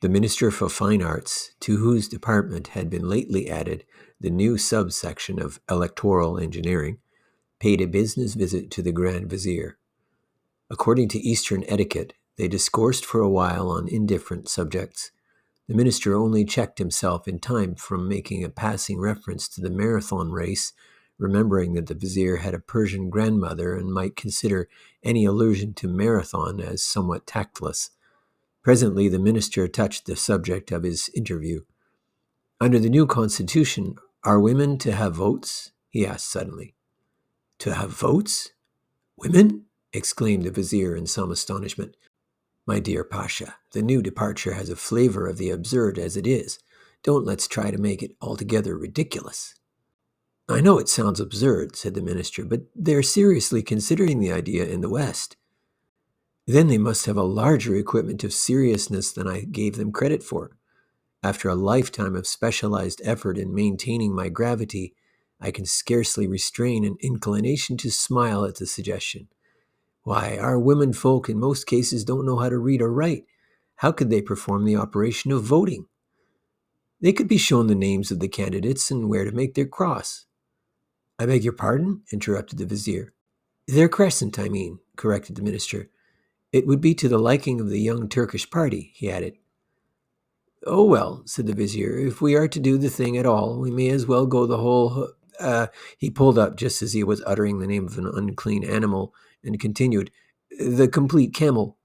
The Minister for Fine Arts, to whose department had been lately added the new subsection of electoral engineering, paid a business visit to the Grand Vizier. According to Eastern etiquette, they discoursed for a while on indifferent subjects. The minister only checked himself in time from making a passing reference to the marathon race, remembering that the vizier had a Persian grandmother and might consider any allusion to marathon as somewhat tactless. Presently, the minister touched the subject of his interview. Under the new constitution, are women to have votes? he asked suddenly. To have votes? Women? exclaimed the vizier in some astonishment. My dear Pasha, the new departure has a flavor of the absurd as it is. Don't let's try to make it altogether ridiculous. I know it sounds absurd, said the minister, but they're seriously considering the idea in the West. Then they must have a larger equipment of seriousness than I gave them credit for. After a lifetime of specialized effort in maintaining my gravity, I can scarcely restrain an inclination to smile at the suggestion. Why, our women folk in most cases don't know how to read or write. How could they perform the operation of voting? They could be shown the names of the candidates and where to make their cross. I beg your pardon? interrupted the vizier. Their crescent, I mean, corrected the minister. It would be to the liking of the young Turkish party, he added. Oh, well, said the vizier, if we are to do the thing at all, we may as well go the whole. Uh, he pulled up just as he was uttering the name of an unclean animal and continued, The complete camel.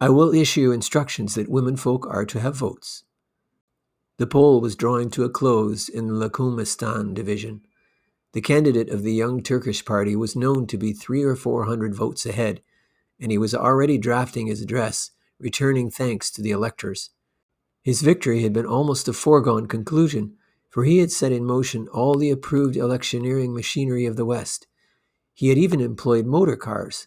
I will issue instructions that women folk are to have votes. The poll was drawing to a close in the Lakumistan division. The candidate of the young Turkish party was known to be three or four hundred votes ahead, and he was already drafting his address, returning thanks to the electors. His victory had been almost a foregone conclusion, for he had set in motion all the approved electioneering machinery of the West. He had even employed motor cars.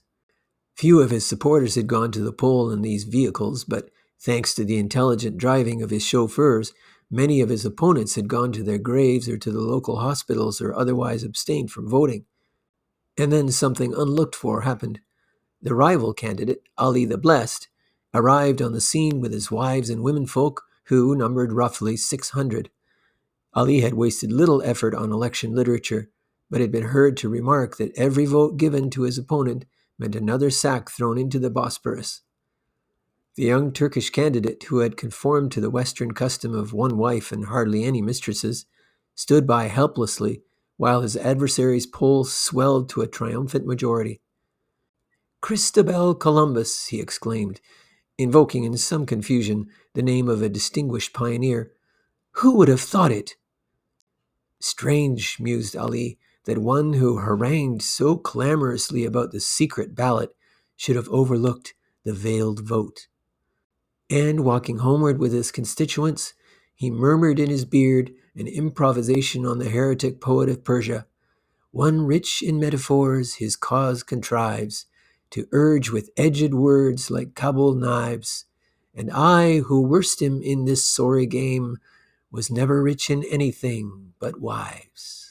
Few of his supporters had gone to the poll in these vehicles, but thanks to the intelligent driving of his chauffeurs, many of his opponents had gone to their graves or to the local hospitals or otherwise abstained from voting. And then something unlooked for happened. The rival candidate, Ali the Blessed, arrived on the scene with his wives and womenfolk, who numbered roughly 600. Ali had wasted little effort on election literature, but had been heard to remark that every vote given to his opponent meant another sack thrown into the Bosporus. The young Turkish candidate, who had conformed to the Western custom of one wife and hardly any mistresses, stood by helplessly while his adversary's poll swelled to a triumphant majority. Christabel Columbus, he exclaimed, invoking in some confusion the name of a distinguished pioneer. Who would have thought it? Strange, mused Ali, that one who harangued so clamorously about the secret ballot should have overlooked the veiled vote. And walking homeward with his constituents, he murmured in his beard an improvisation on the heretic poet of Persia. One rich in metaphors his cause contrives, to urge with edged words like Kabul knives. And I, who worst him in this sorry game, was never rich in anything but wives.